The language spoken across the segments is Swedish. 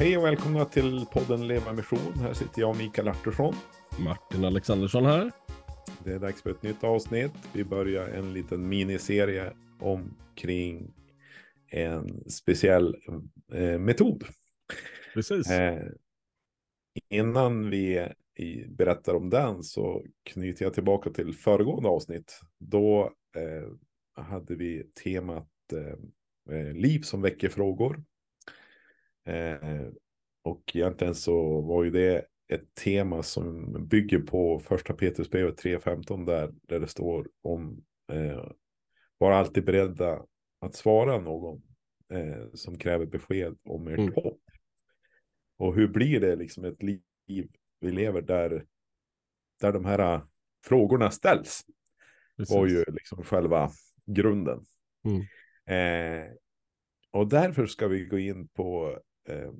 Hej och välkomna till podden Leva Mission. Här sitter jag, Mikael Artursson. Martin Alexandersson här. Det är dags för ett nytt avsnitt. Vi börjar en liten miniserie omkring en speciell eh, metod. Precis. Eh, innan vi berättar om den så knyter jag tillbaka till föregående avsnitt. Då eh, hade vi temat eh, eh, liv som väcker frågor. Eh, och egentligen så var ju det ett tema som bygger på första Petrusbrevet 3.15 där, där det står om eh, var alltid beredda att svara någon eh, som kräver besked om ert Mm. hopp. Och hur blir det liksom ett liv vi lever där, där de här äh, frågorna ställs? Precis. var ju liksom själva grunden. Mm. Eh, och därför ska vi gå in på eh,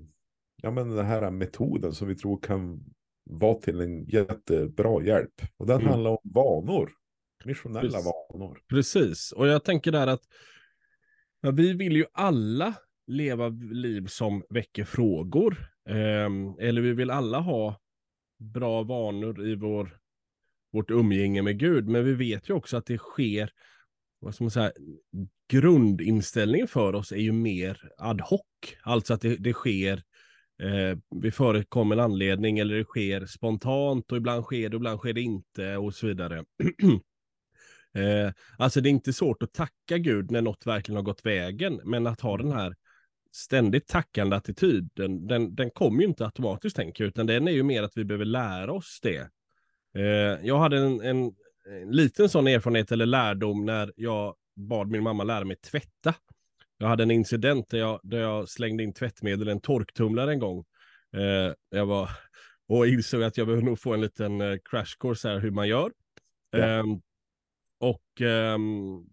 ja, men den här metoden som vi tror kan vara till en jättebra hjälp. Och den Mm. handlar om vanor, missionella Precis. vanor. Precis. Och jag tänker där att ja, vi vill ju alla leva liv som väcker frågor. Ehm, eller vi vill alla ha bra vanor i vår, vårt umgänge med Gud. Men vi vet ju också att det sker, vad ska man säga, grundinställningen för oss är ju mer ad hoc. Alltså att det, det sker eh, vid förekommen anledning eller det sker spontant och ibland sker det, ibland sker det inte och så vidare. Eh, alltså det är inte svårt att tacka Gud när något verkligen har gått vägen, men att ha den här ständigt tackande attityden, den, den kommer ju inte automatiskt tänker jag, utan den är ju mer att vi behöver lära oss det. Eh, jag hade en, en, en liten sån erfarenhet eller lärdom när jag bad min mamma lära mig tvätta. Jag hade en incident där jag, där jag slängde in tvättmedel i en torktumlare en gång. Eh, jag var och insåg att jag behöver nog få en liten eh, crash course här hur man gör. Ja. Ehm, och ehm,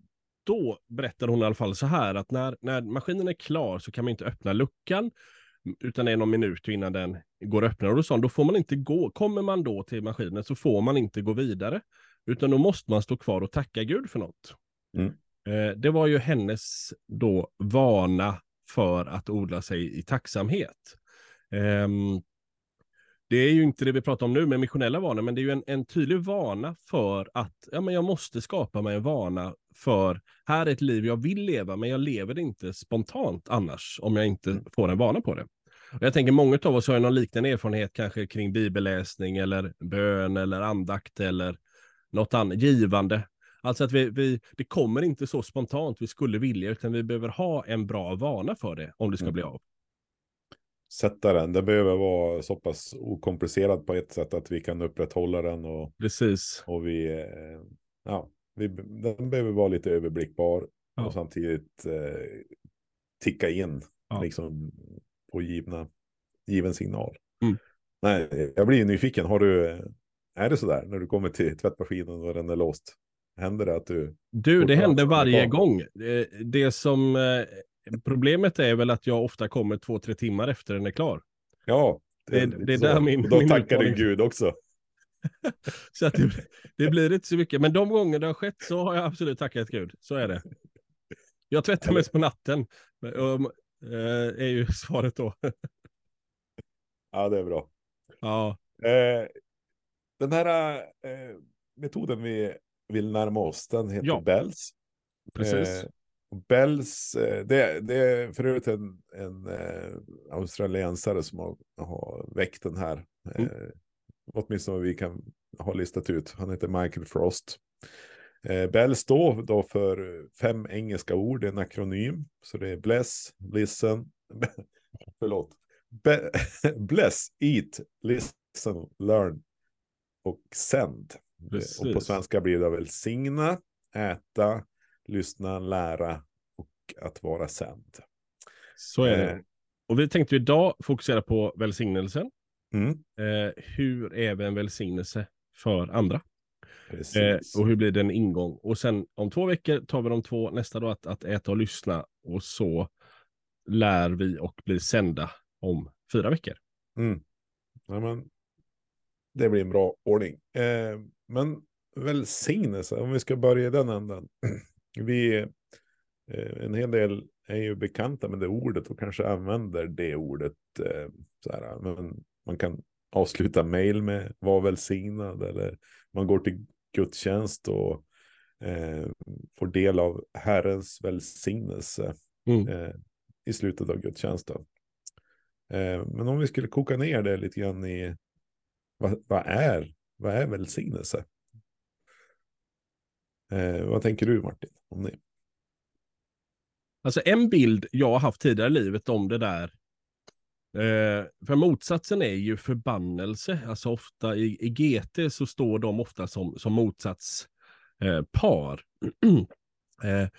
då berättade hon i alla fall så här att när, när maskinen är klar så kan man inte öppna luckan utan det är någon minut innan den går att öppna. Och då sa hon, då får man inte gå. Kommer man då till maskinen så får man inte gå vidare. Utan då måste man stå kvar och tacka Gud för något. Mm. Eh, det var ju hennes då vana för att odla sig i tacksamhet. Ehm, det är ju inte det vi pratar om nu med missionella vanor, men det är ju en, en tydlig vana för att ja, men jag måste skapa mig en vana för här är ett liv jag vill leva, men jag lever det inte spontant annars om jag inte får en vana på det. Och jag tänker många av oss har ju någon liknande erfarenhet kanske kring bibelläsning eller bön eller andakt eller något annat givande. Alltså att vi, vi, det kommer inte så spontant vi skulle vilja, utan vi behöver ha en bra vana för det om det ska Mm. bli av. Sätta den, den behöver vara så pass okomplicerad på ett sätt att vi kan upprätthålla den och Precis. Och vi, eh, ja, vi, den behöver vara lite överblickbar Ja. och samtidigt eh, ticka in Ja. liksom på givna, given signal. Mm. Nej, jag blir nyfiken. Har du, eh, är det sådär när du kommer till tvättmaskinen och den är låst? Händer det att du, Du, det händer varje spontant. gång. Det, det som eh, problemet är väl att jag ofta kommer två, tre timmar efter den är klar. ja, Det- lite det är så. där min- Och då min tackar du Gud också. Så att det, det blir inte så mycket. Men de gånger det har skett så har jag absolut tackat Gud. Så är det. Jag tvättar mest på natten. Um, är ju svaret då. Ja, det är bra. ja, Eh, den här eh, metoden vi vill närma oss, den heter Ja. Bells. precis. Eh, Bells, eh, det, det är för övrigt en, en eh, australiensare som har, har väckt den här. Eh, Mm. Åtminstone vi kan ha listat ut. Han heter Michael Frost. Eh, Bells står då för fem engelska ord, det är en akronym. Så det är bless, listen, förlåt. Be, bless, eat, listen, learn och send. Och på Precis. svenska blir det välsigna, äta, lyssna, lära och att vara sänd. Så är det. Eh, Och vi tänkte idag fokusera på välsignelsen. Mm, Eh, hur är vi en välsignelse för andra? precis. Eh, och hur blir det en ingång? Och sen om två veckor tar vi de två nästa då att, att äta och lyssna. Och så lär vi och blir sända om fyra veckor. Mm. Ja, men, det blir en bra ordning. Eh, men välsignelse, om vi ska börja i den änden. Vi, eh, en hel del är ju bekanta med det ordet och kanske använder det ordet. Eh, så här, men man kan avsluta mejl med var välsignad eller man går till gudstjänst och eh, får del av Herrens välsignelse mm. eh, i slutet av gudstjänsten. Eh, men om vi skulle koka ner det lite grann i vad, vad är, vad är välsignelse? Eh, vad tänker du Martin om det? Alltså en bild jag har haft tidigare i livet om det där. Eh, för motsatsen är ju förbannelse. Alltså ofta i, i GT så står de ofta som, som motsatspar. Eh, eh,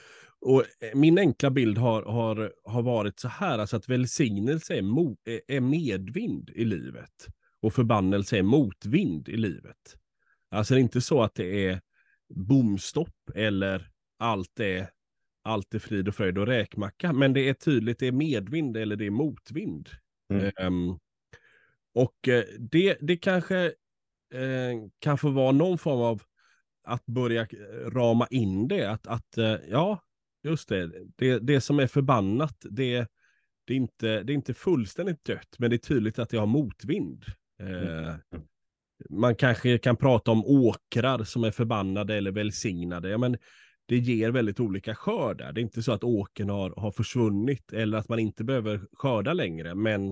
och eh, min enkla bild har, har, har varit så här, alltså att välsignelse är, mo, eh, är medvind i livet och förbannelse är motvind i livet. Alltså det är inte så att det är bomstopp eller allt är, allt är frid och fröjd och räkmacka, men det är tydligt det är medvind eller det är motvind. Mm. Um, och uh, det, det kanske uh, kan få vara någon form av att börja rama in det, att, att ja, just det, det, det som är förbannat, det, det, är inte, det är inte fullständigt dött, men det är tydligt att det har motvind. Mm. Man kanske kan prata om åkrar som är förbannade eller välsignade. Ja, men det ger väldigt olika skördar. Det är inte så att åkern har, har försvunnit eller att man inte behöver skörda längre, men,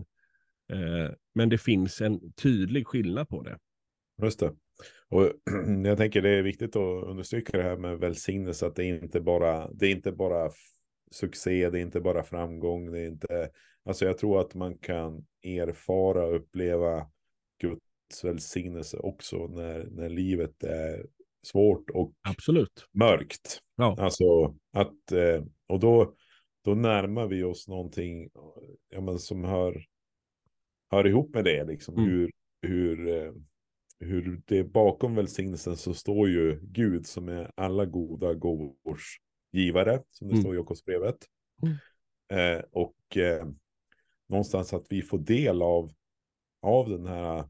eh, men det finns en tydlig skillnad på det. Just det. Och jag tänker det är viktigt att understryka det här med välsignelse, att det är inte bara, det är inte bara succé, det är inte bara framgång, det är inte, alltså jag tror att man kan erfara och uppleva välsignelse också när, när livet är svårt och Absolut. mörkt. Ja. Alltså att, eh, och då, då närmar vi oss någonting ja, men som hör, hör ihop med det, liksom mm. hur, hur, eh, hur det bakom välsignelsen så står ju Gud som är alla goda gåvors givare, som det mm. står i Jakobsbrevet. Mm. Eh, och eh, någonstans att vi får del av, av den här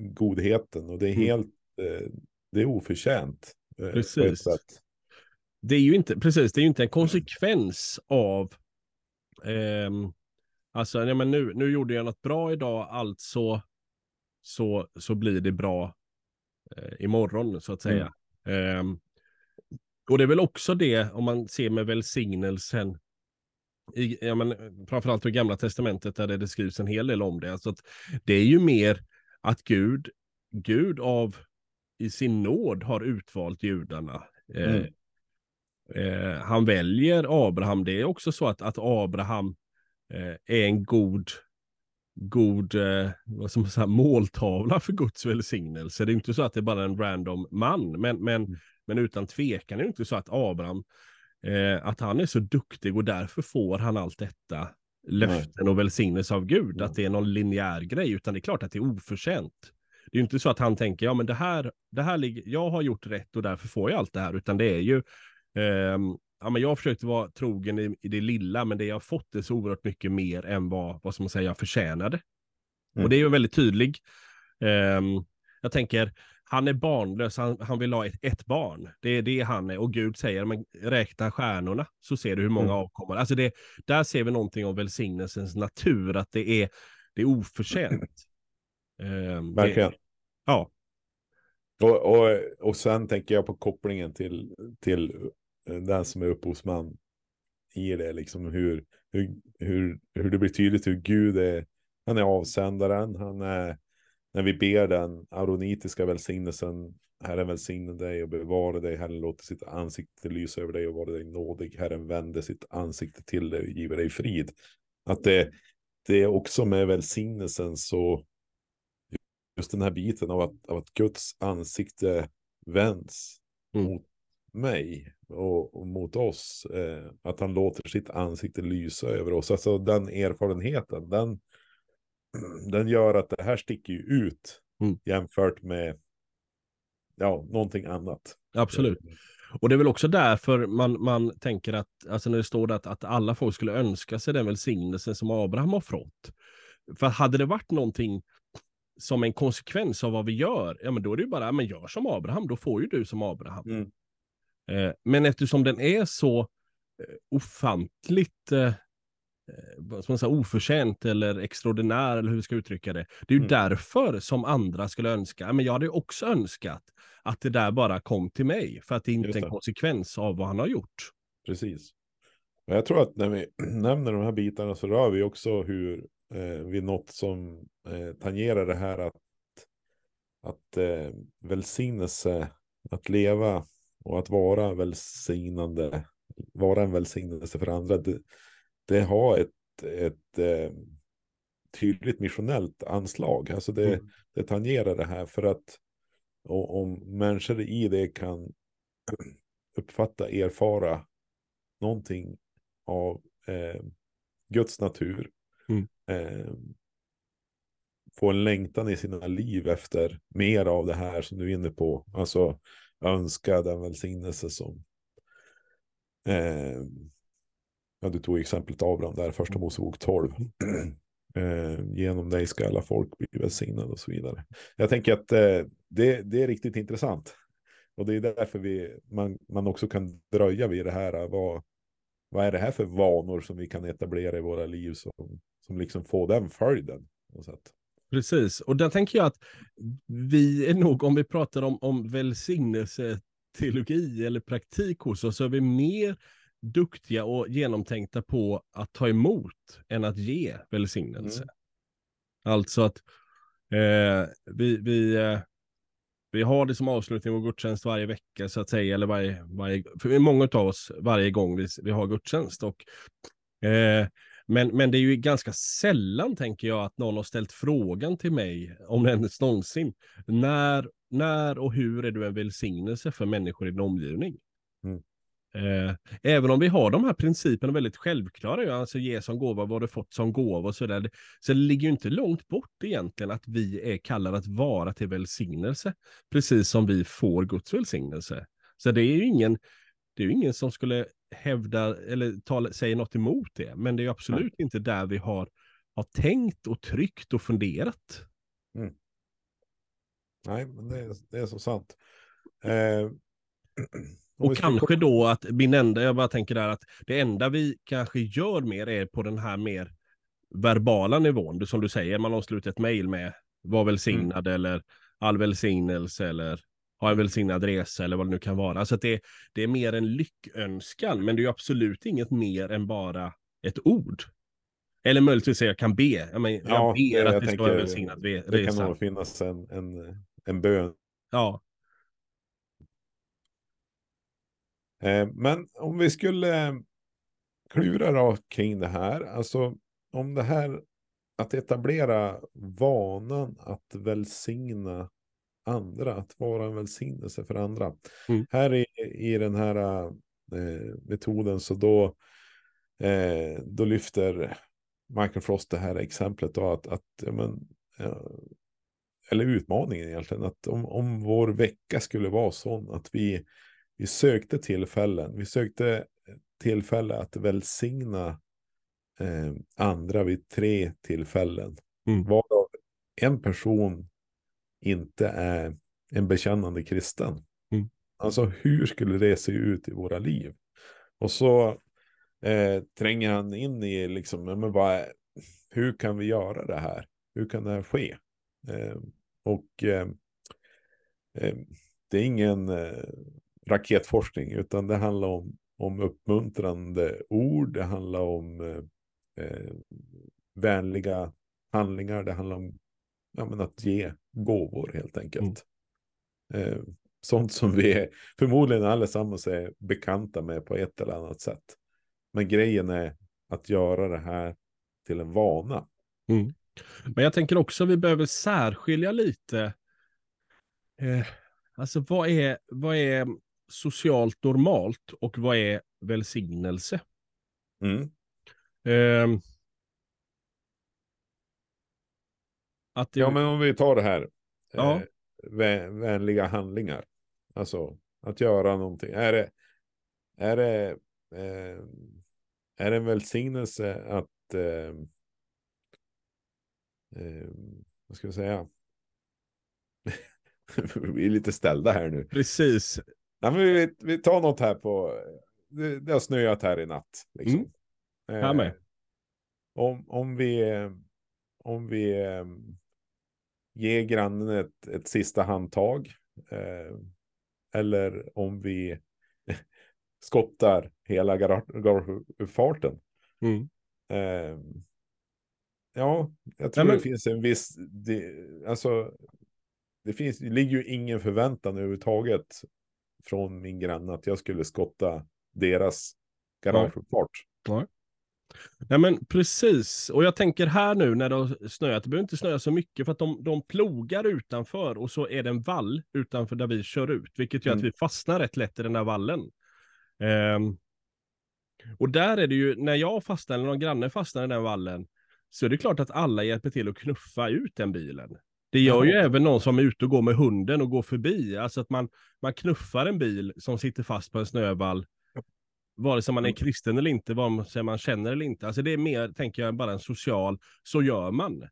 godheten och det är mm. helt, eh, det är oförtjänt. Eh, precis. Det är ju inte, precis, det är ju inte en konsekvens av, eh, alltså, ja, men nu, nu gjorde jag något bra idag, alltså så, så blir det bra eh, imorgon, så att säga. Mm. Eh, och det är väl också det, om man ser med välsignelsen, i, ja, men, framförallt i Gamla Testamentet där det skrivs en hel del om det. Alltså att det är ju mer att Gud, Gud av i sin nåd har utvalt judarna. Eh, mm. Eh, han väljer Abraham. Det är också så att, att Abraham eh, är en god, god eh, vad som säga, måltavla för Guds välsignelse. Det är inte så att det är bara en random man, men, men, mm. men utan tvekan är det inte så att Abraham, eh, att han är så duktig och därför får han allt detta löften och välsignelse av Gud, att det är någon linjär grej, utan det är klart att det är oförtjänt. Det är ju inte så att han tänker, ja men det här, det här ligger, jag har gjort rätt och därför får jag allt det här, utan det är ju, eh, ja men jag har försökt vara trogen i, i, det lilla, men det jag har fått är så oerhört mycket mer än vad, vad som man säger, jag förtjänade. Mm. Och det är ju väldigt tydlig. Eh, jag tänker, han är barnlös, han, han vill ha ett, ett, barn. Det är det han är. Och Gud säger, men räkna stjärnorna så ser du hur många mm. avkommer. Alltså det, där ser vi någonting om välsignelsens natur, att det är, det är oförtjänt. um, Verkligen. Det, ja. Och, och, och sen tänker jag på kopplingen till, till den som är upphovsman i det, liksom hur, hur, hur, hur det blir tydligt hur Gud är, han är avsändaren, han är när vi ber den aronitiska välsignelsen, Herren välsigne dig och bevara dig, Herren låter sitt ansikte lysa över dig och vara dig nådig, Herren vänder sitt ansikte till dig och giver dig frid. Att det, det är också med välsignelsen så, just den här biten av att, av att Guds ansikte vänds mm. mot mig och, och mot oss, eh, att han låter sitt ansikte lysa över oss. Alltså den erfarenheten, den, den gör att det här sticker ju ut mm. jämfört med ja, någonting annat. Absolut. Och det är väl också därför man, man tänker att, alltså när det står att, att alla folk skulle önska sig den välsignelsen som Abraham har fått. För hade det varit någonting som en konsekvens av vad vi gör, ja men då är det ju bara, men gör som Abraham, då får ju du som Abraham. Mm. Eh, men eftersom den är så ofantligt eh, vad ska man säga, oförtjänt eller extraordinär eller hur vi ska uttrycka det. Det är ju Mm. därför som andra skulle önska, men jag hade ju också önskat att det där bara kom till mig, för att det inte är en konsekvens av vad han har gjort. Precis. Och jag tror att när vi nämner de här bitarna så rör vi också hur eh, vi något som eh, tangerar det här att, att eh, välsignelse, att leva och att vara välsignande, vara en välsignelse för andra, det, det har ett, ett eh, tydligt missionellt anslag. Alltså det, Mm. det tangerar det här för att och, om människor i det kan uppfatta, erfara någonting av eh, Guds natur. Mm. Eh, få en längtan i sina liv efter mer av det här som du är inne på. Alltså önska den välsignelse som eh, ja, du tog exemplet Abraham där, första Mosebok 12. eh, genom dig ska alla folk bli välsignade och så vidare. Jag tänker att eh, det, det är riktigt intressant. Och det är därför vi, man, man också kan dröja vid det här. Vad, vad är det här för vanor som vi kan etablera i våra liv som, som liksom får den följden? Precis, och där tänker jag att vi är nog, om vi pratar om, om välsignelseteologi eller praktik hos oss, så är vi mer duktiga och genomtänkta på att ta emot än att ge välsignelse. Mm. Alltså att eh, vi, vi, eh, vi har det som avslutning av gudstjänst varje vecka så att säga, eller varje, varje för många av oss varje gång vi, vi har gudstjänst. Och, eh, men, men det är ju ganska sällan, tänker jag, att någon har ställt frågan till mig, om det ens någonsin, när, när och hur är du en välsignelse för människor i din omgivning? Mm. Eh, även om vi har de här principerna väldigt självklara, alltså ge som gåva vad du fått som gåva och sådär. Det- Så det ligger ju inte långt bort egentligen att vi är kallade att vara till välsignelse, precis som vi får Guds välsignelse. Så det är ju ingen, det är ju ingen som skulle hävda eller tala, säga något emot det, men det är ju absolut inte där vi har, har tänkt och tryckt och funderat. Nej, men det, är- det är så sant. Eh, Och kanske då att min enda, jag bara tänker där att det enda vi kanske gör mer är på den här mer verbala nivån. Som du säger, man avslutar ett mejl med var välsignad eller all välsignelse eller ha en välsignad resa eller vad det nu kan vara. Så det, det är mer en lyckönskan, men det är absolut inget mer än bara ett ord. Eller möjligtvis säga jag kan be. Jag, men, jag Ja, ber jag att det ska vara tänker, välsignat ve- Det kan resa. nog finnas en, en, en bön. Ja, Eh, men om vi skulle klura då kring det här. Alltså om det här att etablera vanan att välsigna andra, att vara en välsignelse för andra. Mm. Här i, i den här eh, metoden så då, eh, då lyfter Michael Frost det här exemplet då att, att ja, men, ja, eller utmaningen egentligen, att om, om vår vecka skulle vara sån att vi, vi sökte tillfällen, vi sökte tillfälle att välsigna eh, andra vid tre tillfällen. Mm. Varav en person inte är en bekännande kristen. Mm. Alltså hur skulle det se ut i våra liv? Och så eh, tränger han in i liksom, men vad, hur kan vi göra det här? Hur kan det här ske? Eh, och eh, eh, det är ingen eh, raketforskning, utan det handlar om, om uppmuntrande ord, det handlar om eh, eh, vänliga handlingar, det handlar om ja, men att ge gåvor helt enkelt. Eh, sånt som vi är, förmodligen allesammans är bekanta med på ett eller annat sätt. Men grejen är att göra det här till en vana. Men jag tänker också att vi behöver särskilja lite. Eh, alltså vad är, vad är socialt normalt och vad är välsignelse? Mm. Eh, att det, Ja, men om vi tar det här. Ja. Eh, vä- vänliga handlingar. Alltså att göra någonting. Är det, är det, eh, är det en välsignelse att, eh, eh, vad ska jag säga? vi är lite ställda här nu. Precis. Nej, men vi, vi tar något här på, det, det har snöat här i natt. Liksom. Mm. Här med. Eh, om, om vi, om vi eh, ger grannen ett, ett sista handtag. Eh, eller om vi skottar hela garageuppfarten. Mm. Eh, ja, jag tror Nej, men- det finns en viss, det, alltså, det, finns, det ligger ju ingen förväntan överhuvudtaget från min granne att jag skulle skotta deras garageuppfart. Nej men precis, och jag tänker här nu när det har snöat, det behöver inte snöa så mycket för att de, de plogar utanför och så är det en vall utanför där vi kör ut, vilket gör att Mm. vi fastnar rätt lätt i den där vallen. Ehm, och där är det ju, när jag fastnar eller någon granne fastnar i den vallen, så är det klart att alla hjälper till att knuffa ut den bilen. Det gör ju även någon som är ute och går med hunden och går förbi, alltså att man, man knuffar en bil som sitter fast på en snövall vare sig man är Mm. kristen eller inte, vare sig man känner eller inte. Alltså det är mer, tänker jag, bara en social, så gör man.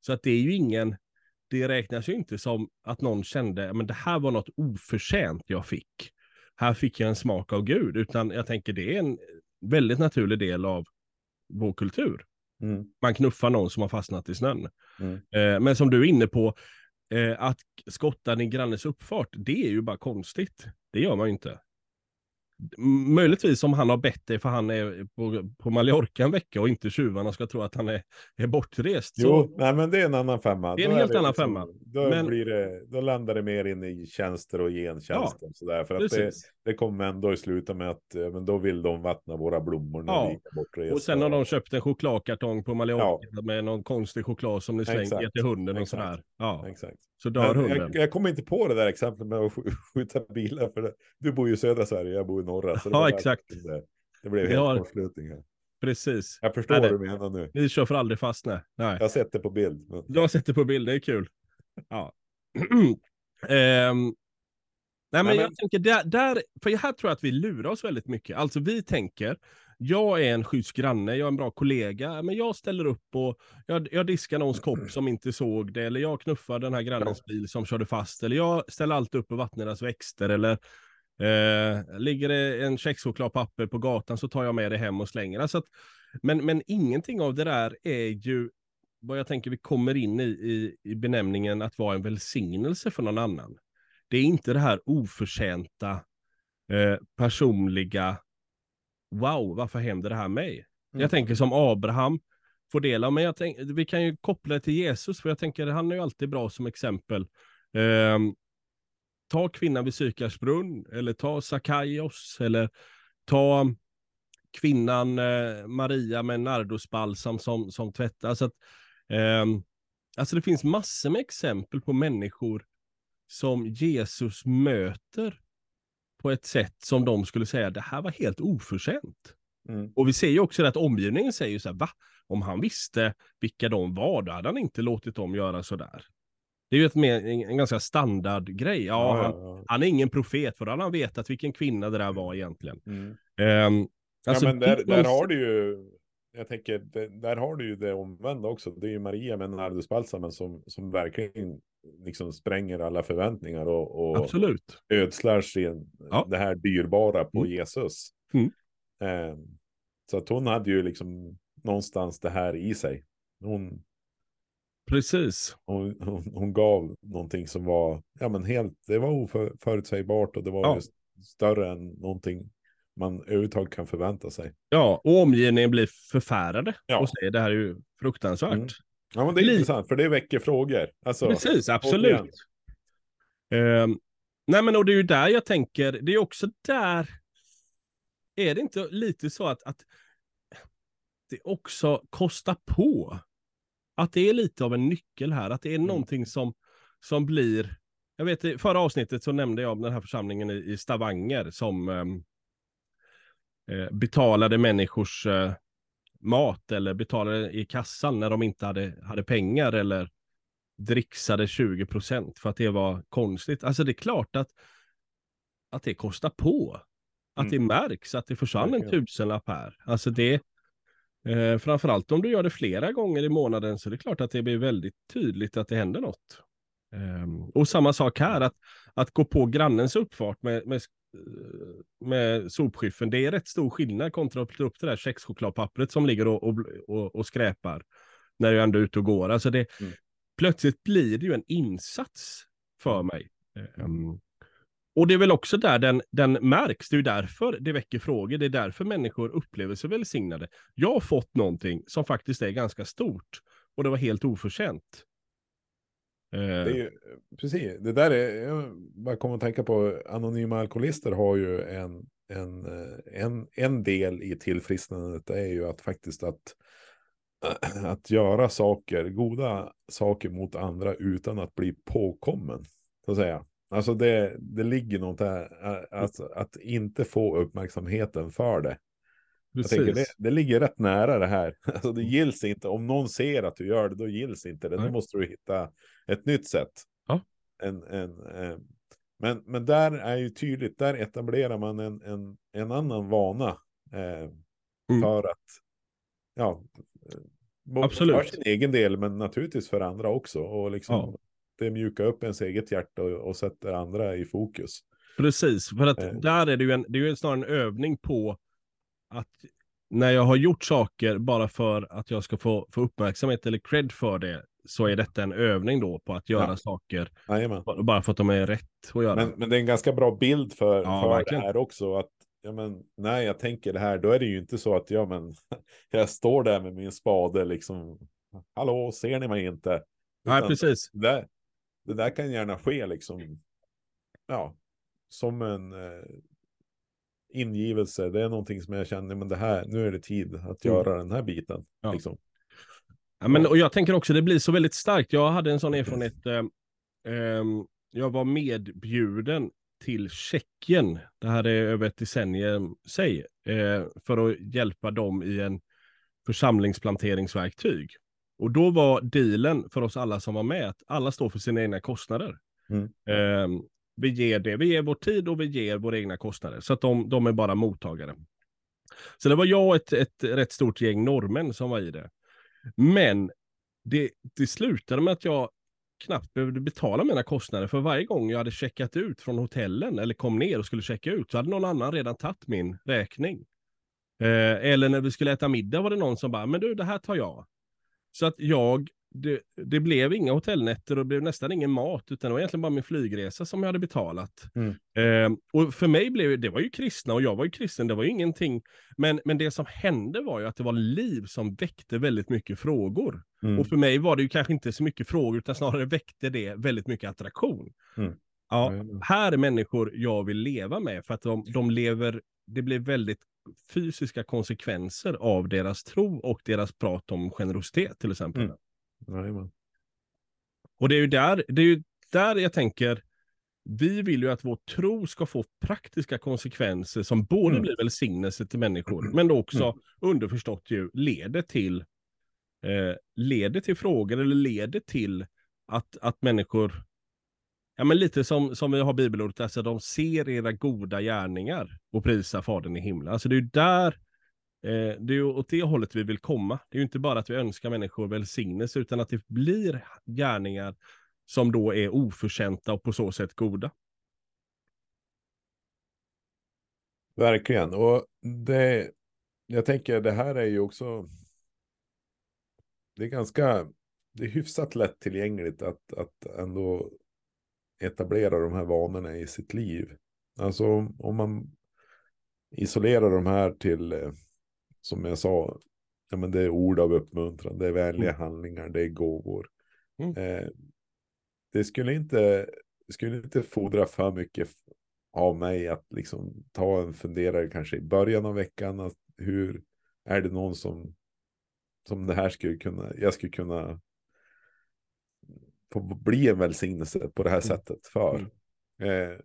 Så att det är ju ingen, det räknas ju inte som att någon kände, men det här var något oförtjänt jag fick. Här fick jag en smak av Gud, utan jag tänker det är en väldigt naturlig del av vår kultur. Mm. Man knuffar någon som har fastnat i snön. Mm. Eh, men som du är inne på, eh, att skotta din grannes uppfart, det är ju bara konstigt. Det gör man ju inte. Möjligtvis om han har bett dig för han är på, på Mallorca en vecka och inte tjuvarna ska tro att han är, är bortrest. Så, Jo, nej men det är en annan femma. Det är en Då helt det annan liksom- femma. Då, Men- blir det, då landar det mer in i tjänster och gentjänster. och sådär, för att det, det kommer ändå i sluta med att men då vill de vattna våra blommor när Ja. vi är bortresta. Och sen har de köpt en chokladkartong på Mallorca med någon konstig choklad som ni slänger till hunden och Exakt. sådär. Ja, Exakt. så dör Men hunden. jag, jag kommer inte på det där exemplet med att sk- skjuta bilar. För det, du bor ju i södra Sverige, jag bor i norra. Så det Ja, exakt. Det, det blev Vi helt har- kortslutning här. Precis. Jag förstår Nej, vad du menar nu. Ni kör för aldrig fast, nej. nej. Jag har sett det på bild. Men... Jag sätter på bild, det är kul. Ja. Ehm, nej, men men- jag tänker där, där, för här tror jag att vi lurar oss väldigt mycket. Alltså vi tänker, jag är en schysst granne, jag är en bra kollega, men jag ställer upp och jag, jag diskar någons kopp som inte såg det, eller jag knuffar den här grannens bil som körde fast, eller jag ställer alltid upp och vattnar deras växter, eller eh, ligger det en kexchokladpapper på gatan så tar jag med det hem och slänger. Alltså att, men, men ingenting av det där är ju vad jag tänker vi kommer in i, i, i benämningen att vara en välsignelse för någon annan. Det är inte det här oförtjänta, eh, personliga, wow, varför händer det här mig? Mm. Jag tänker som Abraham får del av, men jag tänk, vi kan ju koppla det till Jesus, för jag tänker han är ju alltid bra som exempel. Ehm, ta kvinnan vid Sykars brunn, eller ta Sakaios, eller ta kvinnan eh, Maria med nardusbalsam som, som tvättar. Så att, ehm, alltså det finns massor med exempel på människor som Jesus möter på ett sätt som de skulle säga, det här var helt oförtjänt. Mm. Och vi ser ju också att omgivningen säger så här, va? Om han visste vilka de var, då hade han inte låtit dem göra så där. Det är ju ett mer, en, en ganska standard grej. Ja, Ja, han, ja, han är ingen profet, för då hade han vetat vilken kvinna det där var egentligen. Mm. Ehm, alltså, ja, men där, där har du ju, jag tänker, det, där har du ju det omvända också. Det är ju Maria med nardusbalsamen som, som verkligen liksom spränger alla förväntningar och, och Absolut. ödslar sin, Ja. det här dyrbara på Mm. Jesus. Mm. Eh, så att hon hade ju liksom någonstans det här i sig. Hon, Precis. hon, hon, hon gav någonting som var, ja men helt, det var oförutsägbart och det var Ja. större än någonting man överhuvudtaget kan förvänta sig. Ja, och omgivningen blir förfärade Ja. och säger det här är ju fruktansvärt. Mm. Ja men det är intressant för det väcker frågor. Alltså, Precis, absolut. Ehm, nej men och det är ju där jag tänker, det är också där, är det inte lite så att, att det också kostar på? Att det är lite av en nyckel här, att det är Mm. någonting som, som blir, jag vet i förra avsnittet så nämnde jag om den här församlingen i, i Stavanger som ehm, eh, betalade människors eh, mat eller betalade i kassan när de inte hade, hade pengar eller dricksade 20 procent för att det var konstigt. Alltså det är klart att, att det kostar på. Att Mm. det märks att det försvann en tusenlapp här. Alltså det, eh, framförallt om du gör det flera gånger i månaden så är det klart att det blir väldigt tydligt att det händer något. Ehm, och samma sak här, att, att gå på grannens uppfart med, med med sopskyffen, det är rätt stor skillnad kontra att ta upp det där kexchokladpappret som ligger och, och, och, och skräpar när jag ändå är ute och går. Alltså det, mm. Plötsligt blir det ju en insats för mm. mig. Um, och det är väl också där den, den märks. Det är därför det väcker frågor. Det är därför människor upplever sig välsignade. Jag har fått någonting som faktiskt är ganska stort och det var helt oförtjänt. Det är ju, precis, det där är, jag bara kommer att tänka på, anonyma alkoholister har ju en, en, en, en del i tillfrisknandet, det är ju att faktiskt att, att göra saker, goda saker mot andra utan att bli påkommen, så att säga. Alltså det, det ligger något där, alltså att inte få uppmärksamheten för det. Jag tänker, det, det ligger rätt nära det här. Alltså det mm. gills inte. Om någon ser att du gör det, då gills inte det. Då måste du hitta ett nytt sätt. Ja. En, en, en, eh, men, men där är ju tydligt, där etablerar man en, en, en annan vana. Eh, mm. För att, ja, eh, Absolut. för sin egen del, men naturligtvis för andra också. Och liksom, ja. Det mjukar upp ens eget hjärta och, och sätter andra i fokus. Precis, för att eh. där är det ju, en, det är ju snarare en övning på att när jag har gjort saker bara för att jag ska få, få uppmärksamhet eller cred för det, så är detta en övning då på att göra ja. saker Jajamän. bara för att de är rätt att göra. Men, men det är en ganska bra bild för, ja, för det här också. Att, ja, men, när jag tänker det här, då är det ju inte så att ja, men, jag står där med min spade liksom. Hallå, ser ni mig inte? Utan Nej, precis. Det, det där kan gärna ske liksom. Ja, som en eh, ingivelse. Det är någonting som jag känner, men det här, nu är det tid att mm. göra mm. den här biten. Ja. Liksom. Ja, men, och jag tänker också, det blir så väldigt starkt. Jag hade en sån erfarenhet. Eh, eh, jag var medbjuden till Tjeckien. Det här är över ett decennium sig. Eh, för att hjälpa dem i en församlingsplanteringsverktyg. Och då var dealen för oss alla som var med att alla står för sina egna kostnader. Mm. Eh, vi ger det, vi ger vår tid och vi ger våra egna kostnader. Så att de, de är bara mottagare. Så det var jag och ett, ett rätt stort gäng norrmän som var i det. Men det, det slutade med att jag knappt behövde betala mina kostnader. För varje gång jag hade checkat ut från hotellen eller kom ner och skulle checka ut så hade någon annan redan tagit min räkning. Eh, eller när vi skulle äta middag var det någon som bara, men du det här tar jag. Så att jag det, det, blev inga hotellnätter och det blev nästan ingen mat, utan det var egentligen bara min flygresa som jag hade betalat. Mm. Eh, och för mig blev det var ju kristna och jag var ju kristen, det var ju ingenting. Men, men det som hände var ju att det var liv som väckte väldigt mycket frågor. Mm. Och för mig var det ju kanske inte så mycket frågor, utan snarare väckte det väldigt mycket attraktion. Mm. Ja, här är människor jag vill leva med, för att de, de lever, det blir väldigt fysiska konsekvenser av deras tro och deras prat om generositet till exempel. Mm. Jajamän. Och det är ju där, det är ju där jag tänker, vi vill ju att vår tro ska få praktiska konsekvenser som både mm. blir välsignelse till människor, men också mm. underförstått ju leder till, eh, leder till frågor eller leder till att, att människor, ja men lite som, som vi har bibelordet, alltså de ser era goda gärningar och prisar Fadern i himlen. Alltså det är ju där Eh, det är ju åt det hållet vi vill komma. Det är ju inte bara att vi önskar människor välsignelse, utan att det blir gärningar som då är oförtjänta och på så sätt goda. Verkligen. Och det, jag tänker det här är ju också, det är ganska, det är hyfsat lättillgängligt att, att ändå etablera de här vanorna i sitt liv. Alltså om man isolerar de här till eh, som jag sa, ja, men det är ord av uppmuntran, det är vänliga mm. handlingar, det är gåvor. Mm. Eh, det skulle inte, skulle inte fordra för mycket av mig att liksom ta en funderare kanske i början av veckan. Att hur är det någon som, som det här skulle kunna, jag skulle kunna få bli en välsignelse på det här mm. sättet för. Mm. Eh,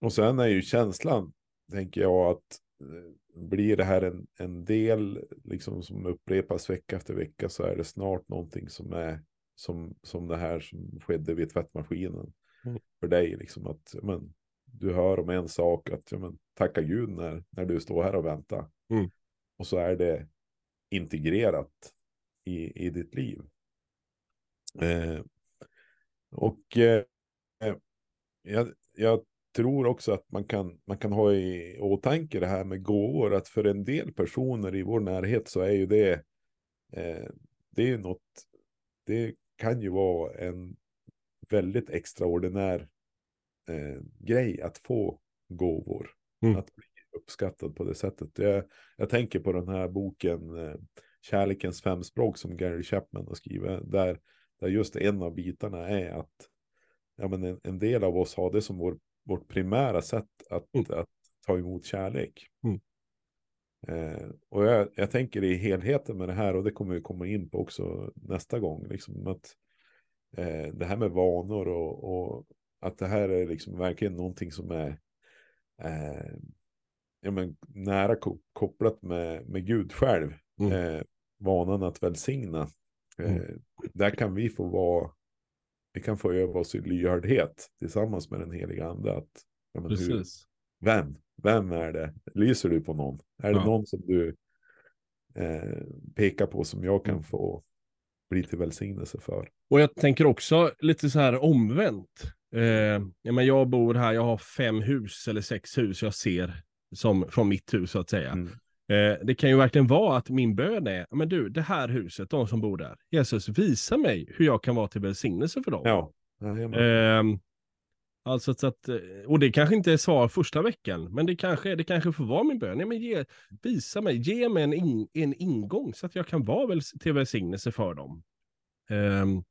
och sen är ju känslan, tänker jag, att eh, blir det här en, en del liksom som upprepas vecka efter vecka så är det snart någonting som är som, som det här som skedde vid tvättmaskinen. Mm. För dig, liksom att men, du hör om en sak, att ja, men, tacka Gud när, när du står här och väntar. Mm. Och så är det integrerat i, i ditt liv. Eh, och eh, jag, jag tror också att man kan, man kan ha i åtanke det här med gåvor, att för en del personer i vår närhet så är ju det, eh, det är något, det kan ju vara en väldigt extraordinär eh, grej att få gåvor. Mm. Att bli uppskattad på det sättet. Jag, jag tänker på den här boken eh, Kärlekens fem språk som Gary Chapman har skrivit. Där, där just en av bitarna är att ja, men en, en del av oss har det som vår, vårt primära sätt att, mm. att ta emot kärlek. Mm. Eh, och jag, jag, tänker i helheten med det här och det kommer vi komma in på också nästa gång. Liksom, att eh, det här med vanor och, och, att det här är liksom verkligen någonting som är eh, ja, men, nära kopplat med, med Gud själv. Mm. Eh, vanan att välsigna. Eh, mm. Där kan vi få vara, vi kan få öva oss i lyhördhet tillsammans med den heliga ande. Att, ja, hur, vem, vem är det? Lyser du på någon? Är det ja. någon som du eh, pekar på som jag kan mm. få bli till välsignelse för? Och jag tänker också lite så här omvänt. Eh, ja, men jag bor här, jag har fem hus eller sex hus jag ser som från mitt hus så att säga. Mm. Eh, det kan ju verkligen vara att min bön är, men du, det här huset, de som bor där, Jesus, visa mig hur jag kan vara till välsignelse för dem. Ja. Eh, alltså så att, eh, och det kanske inte är svar första veckan, men det kanske, det kanske får vara min bön. Ja, men ge, visa mig, ge mig en, in, en ingång så att jag kan vara väl, till välsignelse för dem. Um,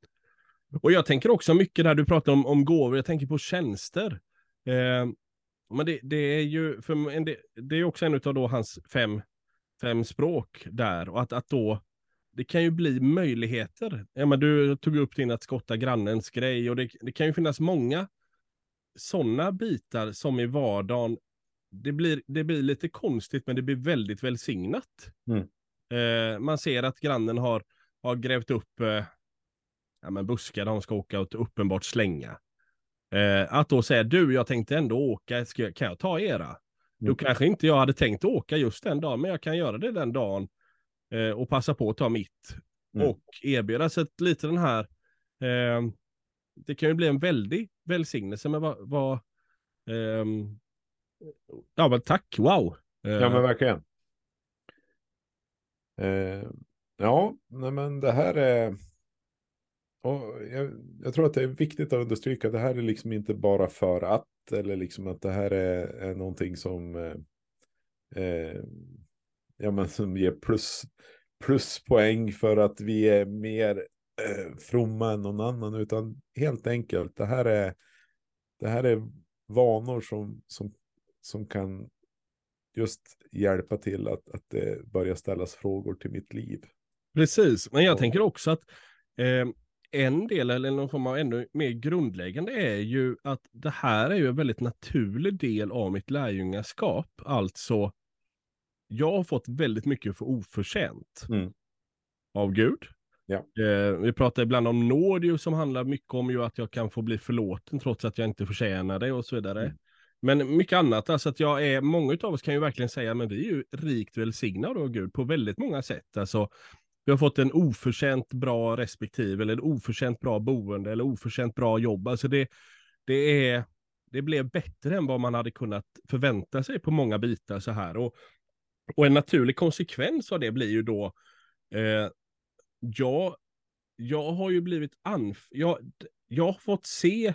och jag tänker också mycket där du pratar om, om gåvor, jag tänker på tjänster. Eh, men det, det, är ju, för en, det, det är också en av då hans fem, fem språk där. Och att, att då, det kan ju bli möjligheter. Ja, men du tog upp din att skotta grannens grej och det, det kan ju finnas många sådana bitar som i vardagen, det blir, det blir lite konstigt men det blir väldigt välsignat. Mm. Eh, man ser att grannen har, har grävt upp eh, ja, men buskar de ska åka och uppenbart slänga. Eh, att då säga, du, jag tänkte ändå åka, ska, kan jag ta era? Mm. Då kanske inte jag hade tänkt åka just den dagen, men jag kan göra det den dagen eh, och passa på att ta mitt. Mm. Och erbjuda, att lite den här, eh, det kan ju bli en väldig välsignelse, men vad, vad ehm, ja men tack, wow. ja men verkligen. Eh, ja, nej men det här är och jag, jag, tror att det är viktigt att understryka att det här är liksom inte bara för att, eller liksom att det här är, är någonting som, eh, eh, ja, men som ger plus, pluspoäng för att vi är mer eh, fromma än någon annan, utan helt enkelt, det här är, det här är vanor som, som, som kan just hjälpa till att, att det börjar ställas frågor till mitt liv. Precis, men jag tänker också att eh, en del, eller någon form av ännu mer grundläggande, är ju att det här är ju en väldigt naturlig del av mitt lärjungaskap. Alltså, jag har fått väldigt mycket för oförtjänt mm. av Gud. Ja. Eh, vi pratar ibland om nåd som handlar mycket om ju att jag kan få bli förlåten trots att jag inte förtjänar det och så vidare. Mm. Men mycket annat, alltså att jag är, många av oss kan ju verkligen säga, men vi är ju rikt välsignade av Gud på väldigt många sätt. Alltså, vi har fått en oförtjänt bra respektive eller en oförtjänt bra boende eller oförtjänt bra jobb. Alltså det, det, är, det blev bättre än vad man hade kunnat förvänta sig på många bitar så här. Och, och en naturlig konsekvens av det blir ju då, eh, jag, jag har ju blivit anf... Jag, jag har fått se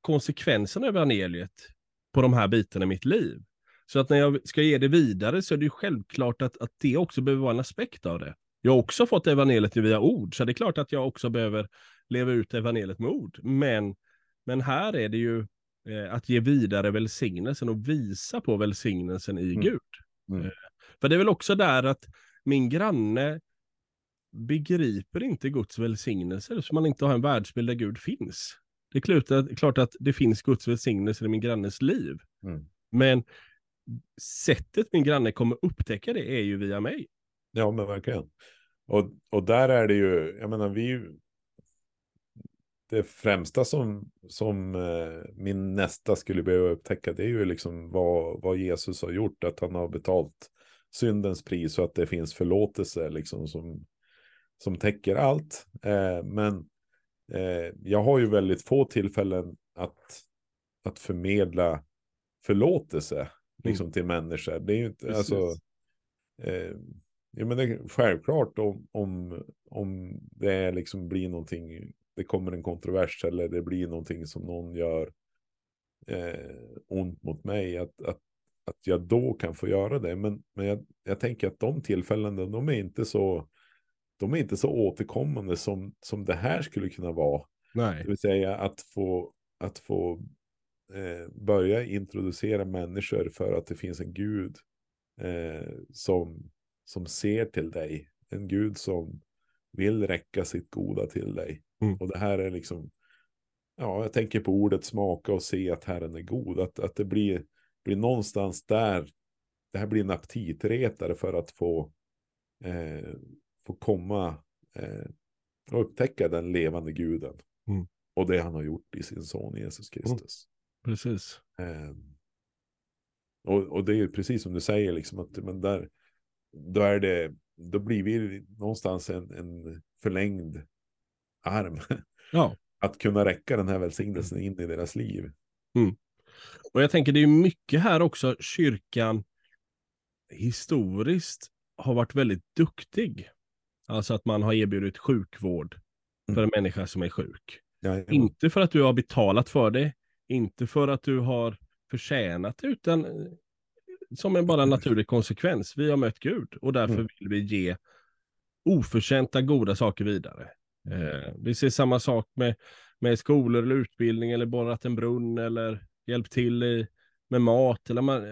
konsekvenserna av evangeliet på de här bitarna i mitt liv. Så att när jag ska ge det vidare så är det ju självklart att, att det också behöver vara en aspekt av det. Jag har också fått evangeliet via ord, så det är klart att jag också behöver leva ut evangeliet med ord. Men, men här är det ju eh, att ge vidare välsignelsen och visa på välsignelsen i mm. Gud. Mm. Eh, för det är väl också där att min granne begriper inte Guds välsignelse, så man inte har en världsbild där Gud finns. Det är klart att, det finns Guds välsignelse i min grannes liv. Mm. Men sättet min granne kommer upptäcka det är ju via mig. Ja, men verkligen. Och, och där är det ju, jag menar, vi... Det främsta som, som eh, min nästa skulle behöva upptäcka, det är ju liksom vad, vad Jesus har gjort, att han har betalt syndens pris och att det finns förlåtelse liksom som, som täcker allt. Eh, men eh, jag har ju väldigt få tillfällen att att förmedla förlåtelse liksom till människor. Det är ju inte, Precis. alltså, eh, ja, men det är självklart om, om, om det liksom blir någonting, det kommer en kontrovers eller det blir någonting som någon gör eh, ont mot mig, att, att, att jag då kan få göra det. Men, men jag, jag tänker att de tillfällena, de är inte så, de är inte så återkommande som, som det här skulle kunna vara. Nej. Det vill säga att få, att få eh, börja introducera människor för att det finns en gud eh, som, som ser till dig. En gud som vill räcka sitt goda till dig. Mm. Och det här är liksom, ja, jag tänker på ordet smaka och se att Herren är god. Att, att det blir, blir någonstans där, det här blir en aptitretare för att få, eh, få komma eh, och upptäcka den levande guden. Mm. Och det han har gjort i sin son Jesus Kristus. Precis. Eh, och, och det är ju precis som du säger, liksom att men där, då är det, då blir vi någonstans en, en förlängd arm. Ja. Att kunna räcka den här välsignelsen in i deras liv. Och jag tänker det är mycket här också kyrkan historiskt har varit väldigt duktig. Alltså att man har erbjudit sjukvård för en människa som är sjuk. Ja, Inte för att du har betalat för det, inte för att du har förtjänat utan som en bara naturlig konsekvens. Vi har mött Gud och därför Mm. vill vi ge oförtjänta goda saker vidare. Eh, vi ser samma sak med, med skolor eller utbildning eller borrat en brunn eller hjälpt till i, med mat. Eller man,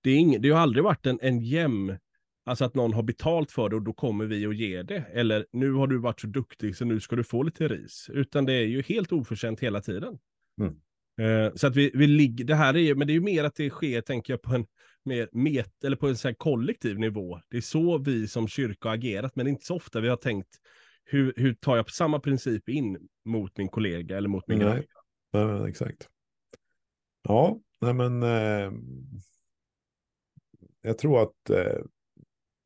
det, är ing, det har aldrig varit en, en jämn, alltså att någon har betalt för det och då kommer vi och ger det. Eller nu har du varit så duktig så nu ska du få lite ris. Utan det är ju helt oförtjänt hela tiden. Mm. Eh, så att vi, vi ligger, det här är ju, men det är ju mer att det sker, tänker jag, på en mer met, eller på en så kollektiv nivå. Det är så vi som kyrka har agerat, men inte så ofta vi har tänkt hur, hur tar jag på samma princip in mot min kollega eller mot min granne? Men exakt. Ja, nej men eh, jag tror att eh,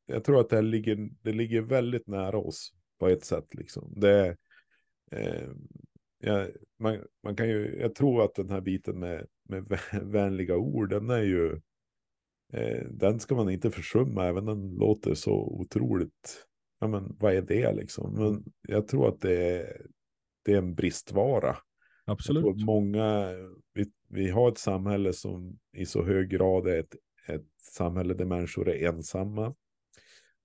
jag tror att det här ligger, det ligger väldigt nära oss på ett sätt liksom. Det, eh, ja, man, man kan ju, jag tror att den här biten med, med vä- vänliga ord, den är ju, eh, den ska man inte försumma, även den låter så otroligt, ja men vad är det liksom? Men jag tror att det är, det är en bristvara. Absolut. många, vi, vi har ett samhälle som i så hög grad är ett, ett samhälle där människor är ensamma.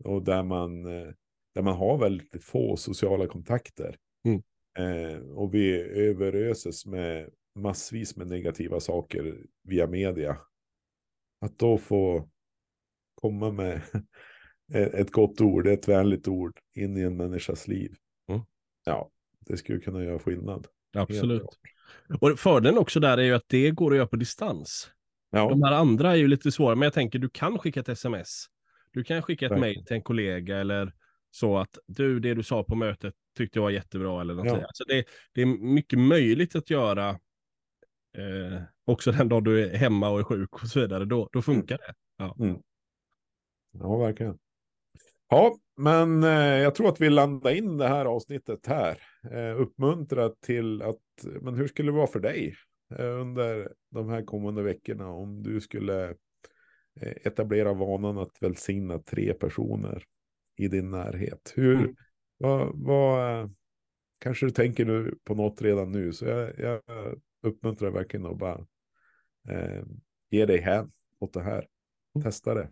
Och där man, eh, där man har väldigt få sociala kontakter. Mm. Eh, och vi överöses med massvis med negativa saker via media. Att då få komma med ett gott ord, ett vänligt ord in i en människas liv. Mm. Ja, det skulle kunna göra skillnad. Absolut. Och fördelen också där är ju att det går att göra på distans. Ja. De här andra är ju lite svåra, men jag tänker du kan skicka ett sms. Du kan skicka ett mejl till en kollega eller så att du, det du sa på mötet tyckte jag var jättebra eller något. Ja. Alltså det, det är mycket möjligt att göra eh, också den dag du är hemma och är sjuk och så vidare. Då, då funkar det. Ja, verkligen. Ja, men eh, jag tror att vi landar in det här avsnittet här. Eh, uppmuntra till att, men hur skulle det vara för dig eh, under de här kommande veckorna om du skulle eh, etablera vanan att välsigna tre personer i din närhet? Hur, Mm. vad, vad, eh, kanske du tänker nu på något redan nu, så jag, jag uppmuntrar verkligen att bara eh, ge dig hän åt det här. Mm. Testa det.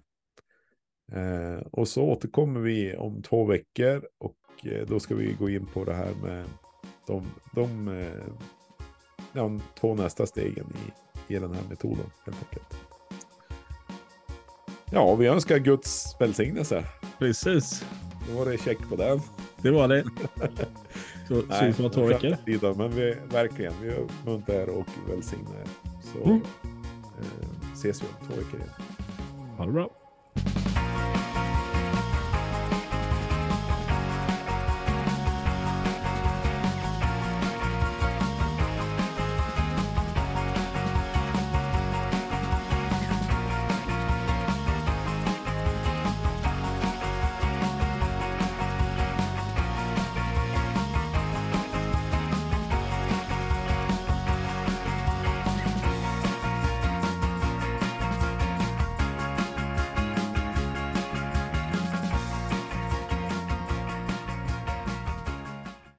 Eh, och så återkommer vi om två veckor och eh, då ska vi gå in på det här med de, de, eh, de två nästa stegen i, i den här metoden helt enkelt. Ja, vi önskar Guds välsignelse. Precis, Då var det check på den. det var det. Så syns vi om två veckor. Men vi, verkligen, vi uppmuntrar och välsignar er. Så Mm. eh, ses vi om två veckor igen. Ha det bra.